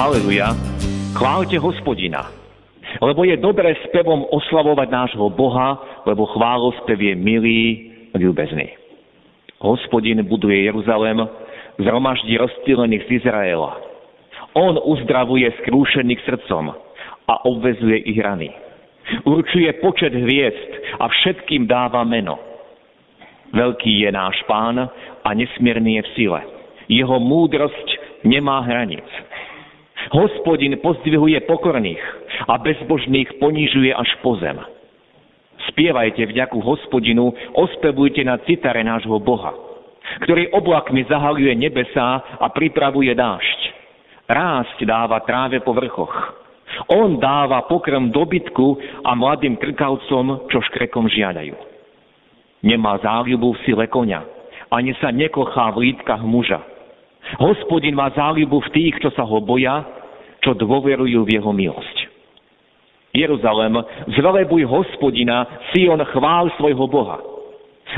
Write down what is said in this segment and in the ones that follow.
Haleluja. Chválte hospodina. Lebo je dobré spevom oslavovať nášho Boha, lebo chválospev je milý, ľúbezný. Hospodin buduje Jeruzalém, zhromaždí rozptýlených z Izraela. On uzdravuje skrúšených srdcom a obvezuje ich rany. Určuje počet hviezd a všetkým dáva meno. Veľký je náš pán a nesmierný je v sile. Jeho múdrosť nemá hranic. Hospodin pozdvihuje pokorných a bezbožných ponižuje až po zem. Spievajte vďaku hospodinu, ospevujte na citare nášho Boha, ktorý oblakmi zahaluje nebesá a pripravuje dážď. Rásť dáva tráve po vrchoch. On dáva pokrm dobytku a mladým krkavcom, čo škrekom žiadajú. Nemá záľubu v sile konia, ani sa nekochá v lítkach muža. Hospodin má záľubu v tých, čo sa ho boja, čo dôverujú v jeho milosť. Jeruzalem, zvelebuj hospodina, Sion chvál svojho Boha.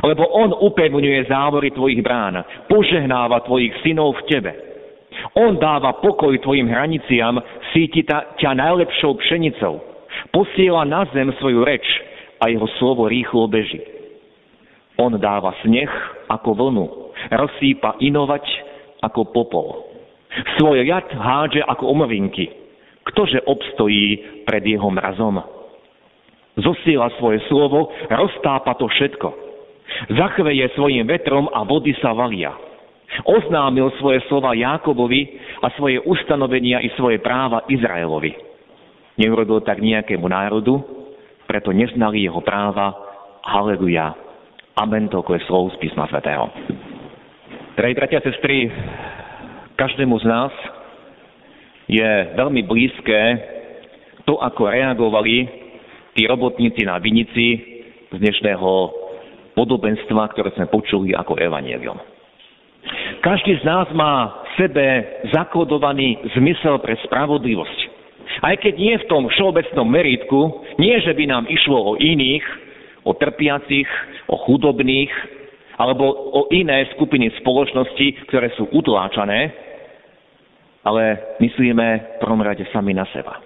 Lebo on upevňuje závory tvojich brán, požehnáva tvojich synov v tebe. On dáva pokoj tvojim hraniciam, síti ťa najlepšou pšenicou. Posiela na zem svoju reč a jeho slovo rýchlo beží. On dáva sneh ako vlnu, rozsýpa inovať ako popol. Svoj jad hádže ako omrvinky. Ktože obstojí pred jeho mrazom? Zosiela svoje slovo, roztápa to všetko. Zachveje svojim vetrom a vody sa valia. Oznámil svoje slova Jákobovi a svoje ustanovenia i svoje práva Izraelovi. Neurobil tak nejakému národu, preto neznali jeho práva. Haleluja. Amen, toľko je slov z písma svätého. Drahí bratia a sestry, každému z nás je veľmi blízke to, ako reagovali tí robotníci na vinici z dnešného podobenstva, ktoré sme počuli ako evanielium. Každý z nás má v sebe zakodovaný zmysel pre spravodlivosť. Aj keď nie v tom všeobecnom meritku, nie že by nám išlo o iných, o trpiacich, o chudobných, alebo o iné skupiny spoločnosti, ktoré sú utláčané, ale myslíme v prvom rade sami na seba.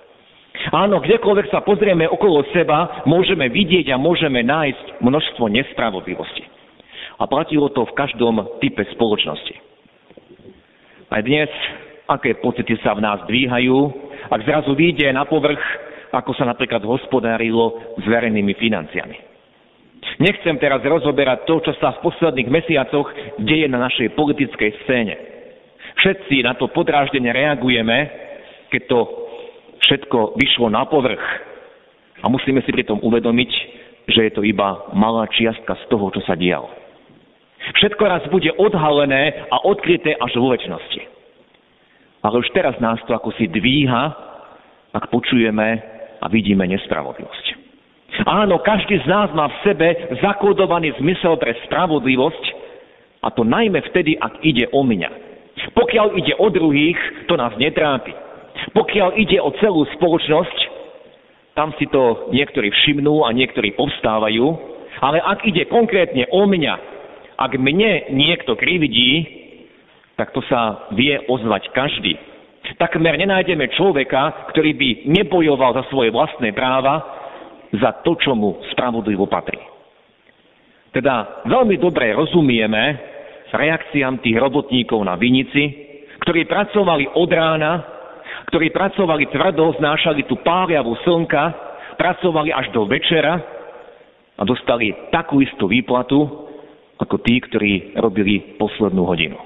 Áno, kdekoľvek sa pozrieme okolo seba, môžeme vidieť a môžeme nájsť množstvo nespravodlivosti. A platilo to v každom type spoločnosti. Aj dnes, aké pocity sa v nás dvíhajú, ak zrazu vyjde na povrch, ako sa napríklad hospodárilo s verejnými financiami. Nechcem teraz rozoberať to, čo sa v posledných mesiacoch deje na našej politickej scéne všetci na to podráždenie reagujeme, keď to všetko vyšlo na povrch. A musíme si pritom uvedomiť, že je to iba malá čiastka z toho, čo sa dialo. Všetko raz bude odhalené a odkryté až vo väčšnosti. Ale už teraz nás to ako si dvíha, ak počujeme a vidíme nespravodlivosť. Áno, každý z nás má v sebe zakódovaný zmysel pre spravodlivosť, a to najmä vtedy, ak ide o mňa. Pokiaľ ide o druhých, to nás netrápi. Pokiaľ ide o celú spoločnosť, tam si to niektorí všimnú a niektorí povstávajú, ale ak ide konkrétne o mňa, ak mne niekto krividí, tak to sa vie ozvať každý. Takmer nenájdeme človeka, ktorý by nebojoval za svoje vlastné práva, za to, čo mu spravodlivo patrí. Teda veľmi dobre rozumieme, reakciám tých robotníkov na Vinici, ktorí pracovali od rána, ktorí pracovali tvrdo, znášali tú páriavu slnka, pracovali až do večera a dostali takú istú výplatu, ako tí, ktorí robili poslednú hodinu.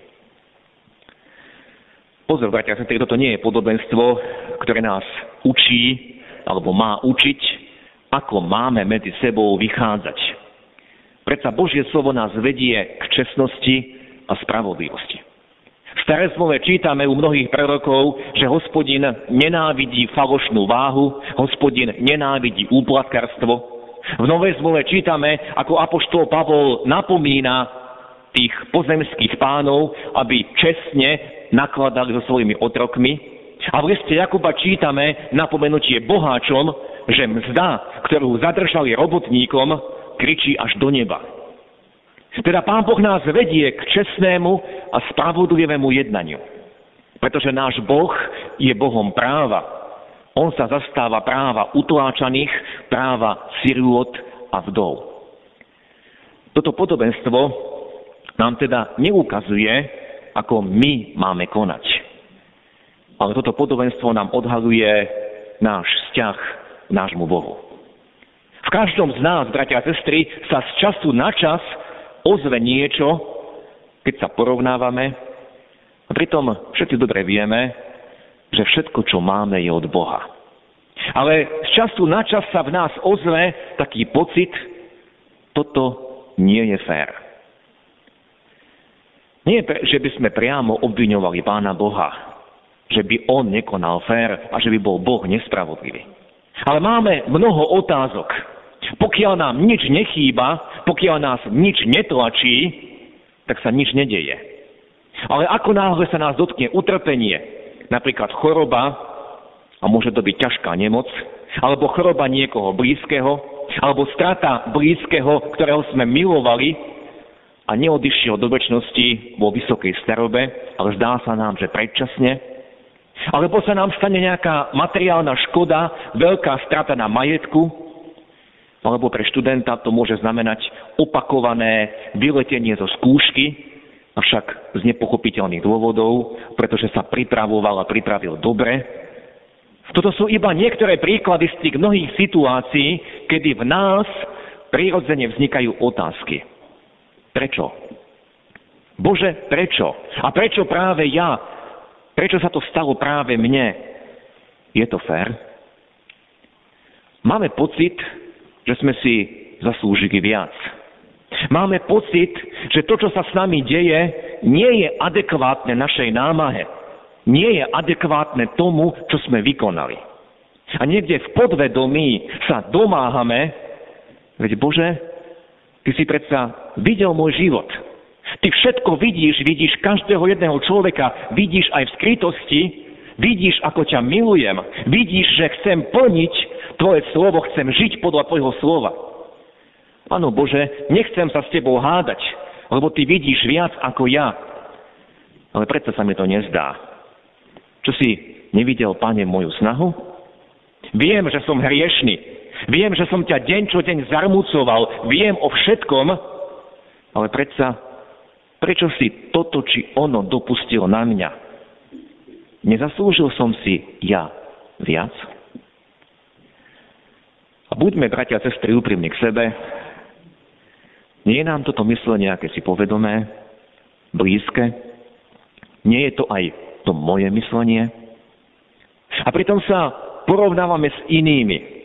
Pozor, bratia, toto nie je podobenstvo, ktoré nás učí, alebo má učiť, ako máme medzi sebou vychádzať. Predsa Božie slovo nás vedie k čestnosti a spravodlivosti. V staré zmluve čítame u mnohých prorokov, že hospodin nenávidí falošnú váhu, hospodin nenávidí úplatkarstvo. V novej zmluve čítame, ako apoštol Pavol napomína tých pozemských pánov, aby čestne nakladali so svojimi otrokmi. A v liste Jakuba čítame napomenutie boháčom, že mzda, ktorú zadržali robotníkom, kričí až do neba. Teda Pán Boh nás vedie k čestnému a spravodlivému jednaniu. Pretože náš Boh je Bohom práva. On sa zastáva práva utláčaných, práva sirôt a vdov. Toto podobenstvo nám teda neukazuje, ako my máme konať. Ale toto podobenstvo nám odhaluje náš vzťah nášmu Bohu. V každom z nás, bratia a sestry, sa z času na čas ozve niečo, keď sa porovnávame, a pritom všetci dobre vieme, že všetko, čo máme, je od Boha. Ale z času na čas sa v nás ozve taký pocit, toto nie je fér. Nie, že by sme priamo obviňovali Pána Boha, že by On nekonal fér a že by bol Boh nespravodlivý. Ale máme mnoho otázok, pokiaľ nám nič nechýba, pokiaľ nás nič netlačí, tak sa nič nedeje. Ale ako náhle sa nás dotkne utrpenie, napríklad choroba, a môže to byť ťažká nemoc, alebo choroba niekoho blízkeho, alebo strata blízkeho, ktorého sme milovali a neodišiel do väčšnosti vo vysokej starobe, ale zdá sa nám, že predčasne, alebo sa nám stane nejaká materiálna škoda, veľká strata na majetku, alebo pre študenta to môže znamenať opakované vyletenie zo skúšky, avšak z nepochopiteľných dôvodov, pretože sa pripravoval a pripravil dobre. Toto sú iba niektoré príklady z tých mnohých situácií, kedy v nás prirodzene vznikajú otázky. Prečo? Bože, prečo? A prečo práve ja? Prečo sa to stalo práve mne? Je to fér? Máme pocit, že sme si zaslúžili viac. Máme pocit, že to, čo sa s nami deje, nie je adekvátne našej námahe. Nie je adekvátne tomu, čo sme vykonali. A niekde v podvedomí sa domáhame, veď Bože, Ty si predsa videl môj život. Ty všetko vidíš, vidíš každého jedného človeka, vidíš aj v skrytosti, vidíš, ako ťa milujem, vidíš, že chcem plniť Tvoje slovo, chcem žiť podľa Tvojho slova. Áno Bože, nechcem sa s Tebou hádať, lebo Ty vidíš viac ako ja. Ale predsa sa mi to nezdá. Čo si nevidel, Pane, moju snahu? Viem, že som hriešný. Viem, že som ťa deň čo deň zarmúcoval. Viem o všetkom, ale predsa, prečo si toto či ono dopustil na mňa? Nezaslúžil som si ja viac? A buďme, bratia a sestry, úprimní k sebe. Nie je nám toto myslenie aké si povedomé, blízke? Nie je to aj to moje myslenie? A pritom sa porovnávame s inými.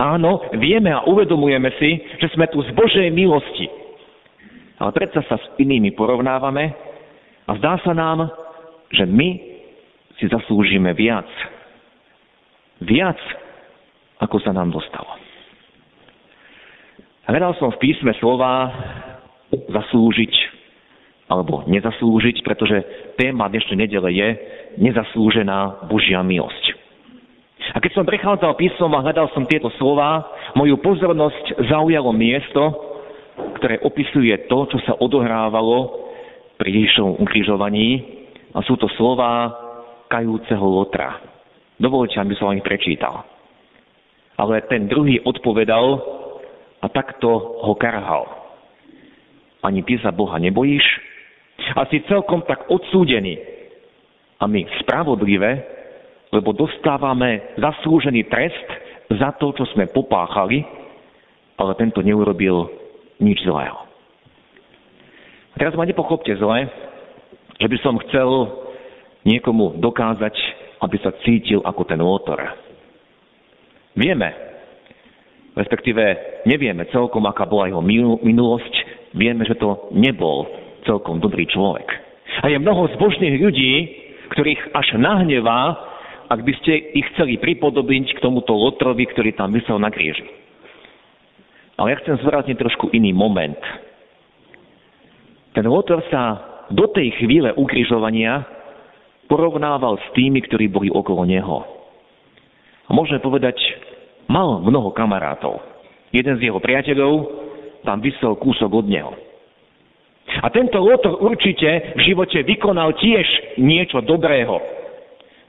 Áno, vieme a uvedomujeme si, že sme tu z Božej milosti. Ale predsa sa s inými porovnávame a zdá sa nám, že my si zaslúžime viac. Viac, ako sa nám dostalo. Hľadal som v písme slova zaslúžiť alebo nezaslúžiť, pretože téma dnešnej nedele je nezaslúžená Božia milosť. A keď som prechádzal písmom a hľadal som tieto slova, moju pozornosť zaujalo miesto, ktoré opisuje to, čo sa odohrávalo pri Ježišovom ukrižovaní a sú to slova kajúceho Lotra. Dovolte, aby som ich prečítal. Ale ten druhý odpovedal, a takto ho karhal. Ani ty sa Boha nebojíš? A si celkom tak odsúdený. A my spravodlivé, lebo dostávame zaslúžený trest za to, čo sme popáchali, ale tento neurobil nič zlého. A teraz ma nepochopte zle, že by som chcel niekomu dokázať, aby sa cítil ako ten motor. Vieme, respektíve nevieme celkom, aká bola jeho minulosť, vieme, že to nebol celkom dobrý človek. A je mnoho zbožných ľudí, ktorých až nahnevá, ak by ste ich chceli pripodobiť k tomuto Lotrovi, ktorý tam vysel na kríži. Ale ja chcem zvrazniť trošku iný moment. Ten Lotor sa do tej chvíle ukrižovania porovnával s tými, ktorí boli okolo neho. A môžeme povedať, mal mnoho kamarátov. Jeden z jeho priateľov tam vysel kúsok od neho. A tento Lotor určite v živote vykonal tiež niečo dobrého.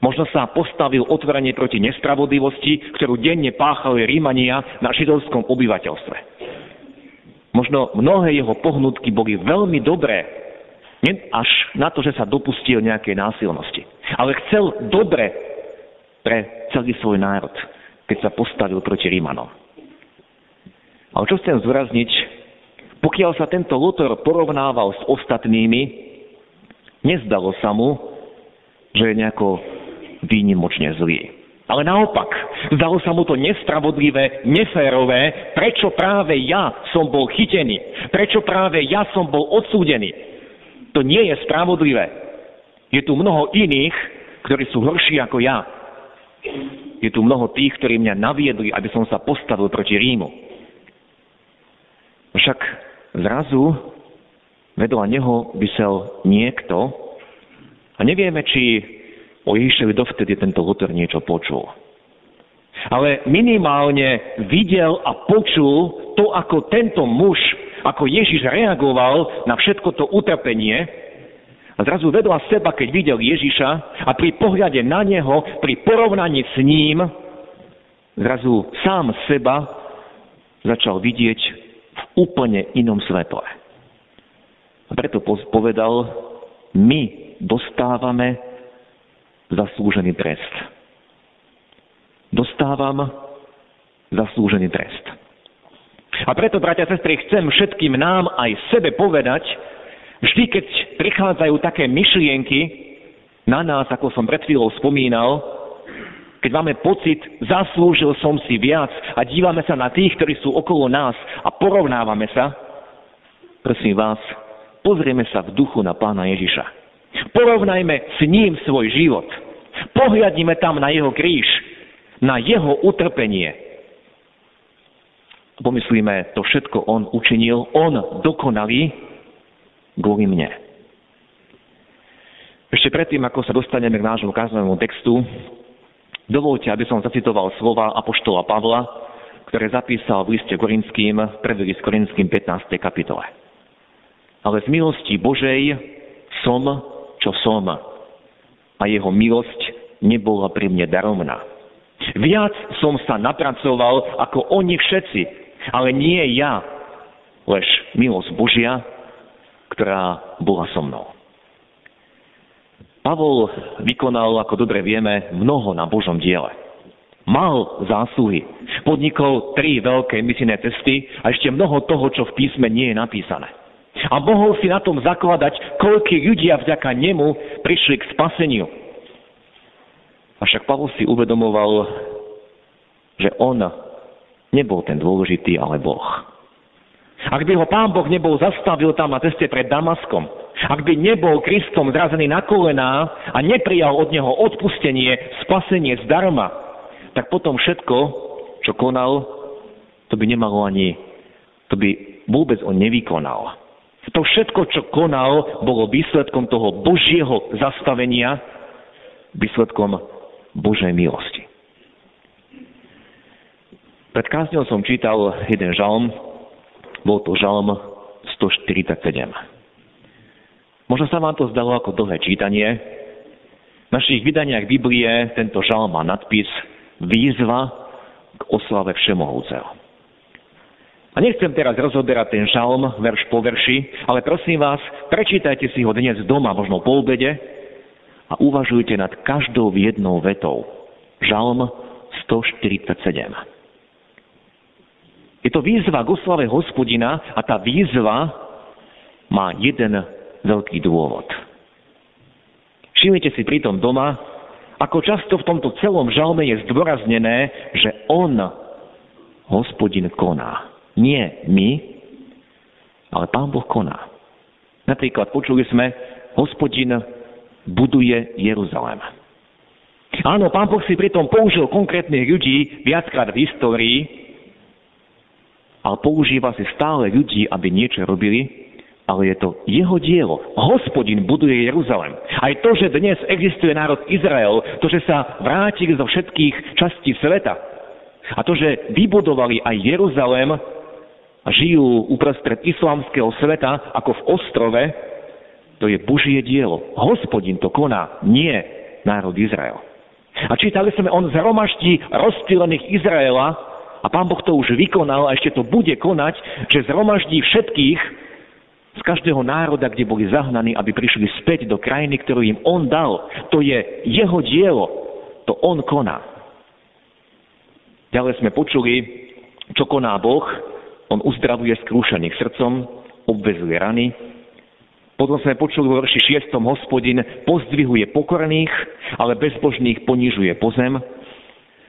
Možno sa postavil otvorene proti nespravodlivosti, ktorú denne páchali Rímania na židovskom obyvateľstve. Možno mnohé jeho pohnutky boli veľmi dobré, až na to, že sa dopustil nejakej násilnosti. Ale chcel dobre pre celý svoj národ, keď sa postavil proti Rímanom. Ale čo chcem zvrazniť, pokiaľ sa tento Luthor porovnával s ostatnými, nezdalo sa mu, že je nejako výnimočne zlý. Ale naopak, zdalo sa mu to nespravodlivé, neférové, prečo práve ja som bol chytený, prečo práve ja som bol odsúdený. To nie je spravodlivé. Je tu mnoho iných, ktorí sú horší ako ja. Je tu mnoho tých, ktorí mňa naviedli, aby som sa postavil proti Rímu. Však zrazu vedľa neho vysel niekto a nevieme, či o Ježišovi dovtedy tento Luther niečo počul. Ale minimálne videl a počul to, ako tento muž, ako Ježiš reagoval na všetko to utrpenie. A zrazu vedľa seba, keď videl Ježiša a pri pohľade na neho, pri porovnaní s ním, zrazu sám seba začal vidieť v úplne inom svetle. A preto povedal, my dostávame zaslúžený trest. Dostávam zaslúžený trest. A preto, bratia a sestry, chcem všetkým nám aj sebe povedať, vždy, keď prichádzajú také myšlienky na nás, ako som pred chvíľou spomínal, keď máme pocit, zaslúžil som si viac a dívame sa na tých, ktorí sú okolo nás a porovnávame sa, prosím vás, pozrieme sa v duchu na pána Ježiša. Porovnajme s ním svoj život. Pohľadnime tam na jeho kríž, na jeho utrpenie. Pomyslíme, to všetko on učinil, on dokonalý kvôli mne. Ešte predtým, ako sa dostaneme k nášmu káznovému textu, dovolte, aby som zacitoval slova Apoštola Pavla, ktoré zapísal v liste Korinským, prvý list Korinským 15. kapitole. Ale z milosti Božej som čo som. A jeho milosť nebola pri mne daromná. Viac som sa napracoval ako oni všetci, ale nie ja, lež milosť Božia, ktorá bola so mnou. Pavol vykonal, ako dobre vieme, mnoho na Božom diele. Mal zásluhy. Podnikol tri veľké misijné cesty a ešte mnoho toho, čo v písme nie je napísané. A mohol si na tom zakladať, koľko ľudia vďaka nemu prišli k spaseniu. Avšak Pavol si uvedomoval, že on nebol ten dôležitý, ale Boh. Ak by ho pán Boh nebol zastavil tam na ceste pred Damaskom, ak by nebol Kristom zrazený na kolená a neprijal od neho odpustenie, spasenie zdarma, tak potom všetko, čo konal, to by nemalo ani, to by vôbec on nevykonal. To všetko, čo konal, bolo výsledkom toho Božieho zastavenia, výsledkom Božej milosti. Pred kázňou som čítal jeden žalm, bol to žalm 147. Možno sa vám to zdalo ako dlhé čítanie. V našich vydaniach Biblie tento žalm má nadpis Výzva k oslave Všemohúceho. A nechcem teraz rozoberať ten žalm verš po verši, ale prosím vás, prečítajte si ho dnes doma, možno po obede a uvažujte nad každou jednou vetou. Žalm 147. Je to výzva k oslave hospodina a tá výzva má jeden veľký dôvod. Všimnite si pritom doma, ako často v tomto celom žalme je zdôraznené, že on, hospodin, koná. Nie my, ale Pán Boh koná. Napríklad počuli sme hospodin buduje Jeruzalém. Áno, pán Boh si pritom použil konkrétnych ľudí viackrát v histórii, ale používa si stále ľudí, aby niečo robili, ale je to jeho dielo. Hospodin buduje Jeruzalem. Aj to, že dnes existuje národ Izrael, to, že sa vrátili zo všetkých častí sveta a to, že vybudovali aj Jeruzalem a žijú uprostred islamského sveta ako v ostrove, to je Božie dielo. Hospodin to koná, nie národ Izrael. A čítali sme, on zhromaždí rozptýlených Izraela a pán Boh to už vykonal a ešte to bude konať, že zhromaždí všetkých, z každého národa, kde boli zahnaní, aby prišli späť do krajiny, ktorú im on dal. To je jeho dielo. To on koná. Ďalej sme počuli, čo koná Boh. On uzdravuje skrúšených srdcom, obvezuje rany. Potom sme počuli vo verši 6. hospodin pozdvihuje pokorných, ale bezbožných ponižuje pozem.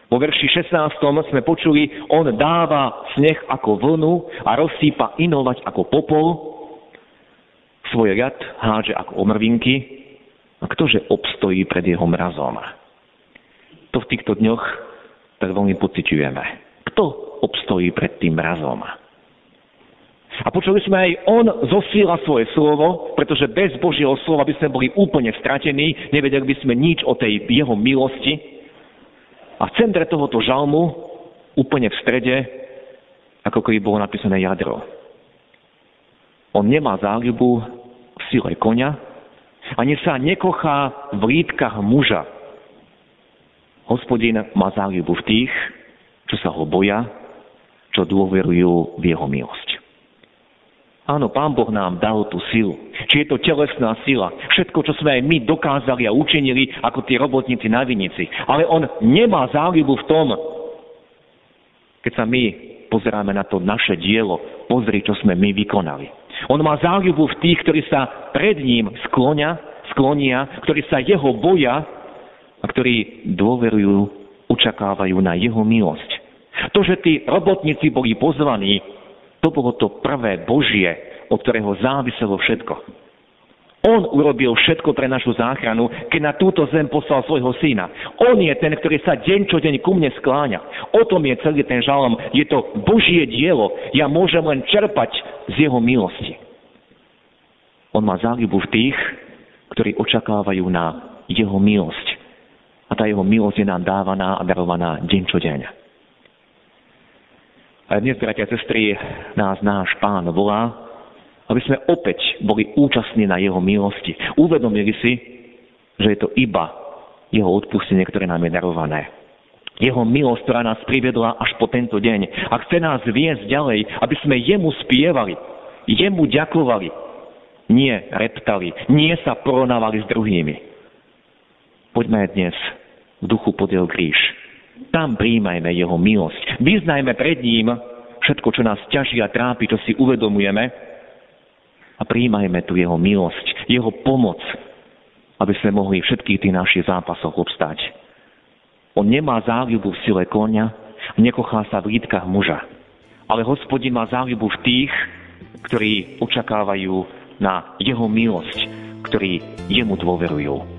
Vo verši 16. sme počuli, on dáva sneh ako vlnu a rozsýpa inovať ako popol svoj riad hádže ako omrvinky a ktože obstojí pred jeho mrazom. To v týchto dňoch tak veľmi pociťujeme. Kto obstojí pred tým mrazom? A počuli sme aj, on zosíla svoje slovo, pretože bez Božieho slova by sme boli úplne stratení, nevedeli by sme nič o tej jeho milosti. A v centre tohoto žalmu, úplne v strede, ako keby bolo napísané jadro. On nemá záľubu v sile konia, ani sa nekochá v lítkach muža. Hospodin má záľubu v tých, čo sa ho boja, čo dôverujú v jeho milosť. Áno, Pán Boh nám dal tú silu. Či je to telesná sila, všetko, čo sme aj my dokázali a učinili ako tí robotníci na vinici. Ale On nemá záľubu v tom, keď sa my pozeráme na to naše dielo, pozri, čo sme my vykonali. On má záľubu v tých, ktorí sa pred ním sklonia, sklonia, ktorí sa jeho boja a ktorí dôverujú, očakávajú na jeho milosť. To, že tí robotníci boli pozvaní, to bolo to prvé Božie, od ktorého záviselo všetko. On urobil všetko pre našu záchranu, keď na túto zem poslal svojho syna. On je ten, ktorý sa deň čo deň ku mne skláňa. O tom je celý ten žalom. Je to Božie dielo. Ja môžem len čerpať z jeho milosti. On má záľubu v tých, ktorí očakávajú na jeho milosť. A tá jeho milosť je nám dávaná a darovaná deň čo deň. A dnes, bratia a sestry, nás náš pán volá, aby sme opäť boli účastní na jeho milosti. Uvedomili si, že je to iba jeho odpustenie, ktoré nám je darované. Jeho milosť, ktorá nás priviedla až po tento deň. A chce nás viesť ďalej, aby sme jemu spievali, jemu ďakovali, nie reptali, nie sa porovnávali s druhými. Poďme dnes v duchu pod jeho kríž. Tam príjmajme jeho milosť. Vyznajme pred ním všetko, čo nás ťaží a trápi, čo si uvedomujeme a príjmajme tu jeho milosť, jeho pomoc, aby sme mohli všetkých tých našich zápasoch obstať. On nemá záľubu v sile konia, nekochá sa v lítkach muža. Ale hospodin má záľubu v tých, ktorí očakávajú na jeho milosť, ktorí jemu dôverujú.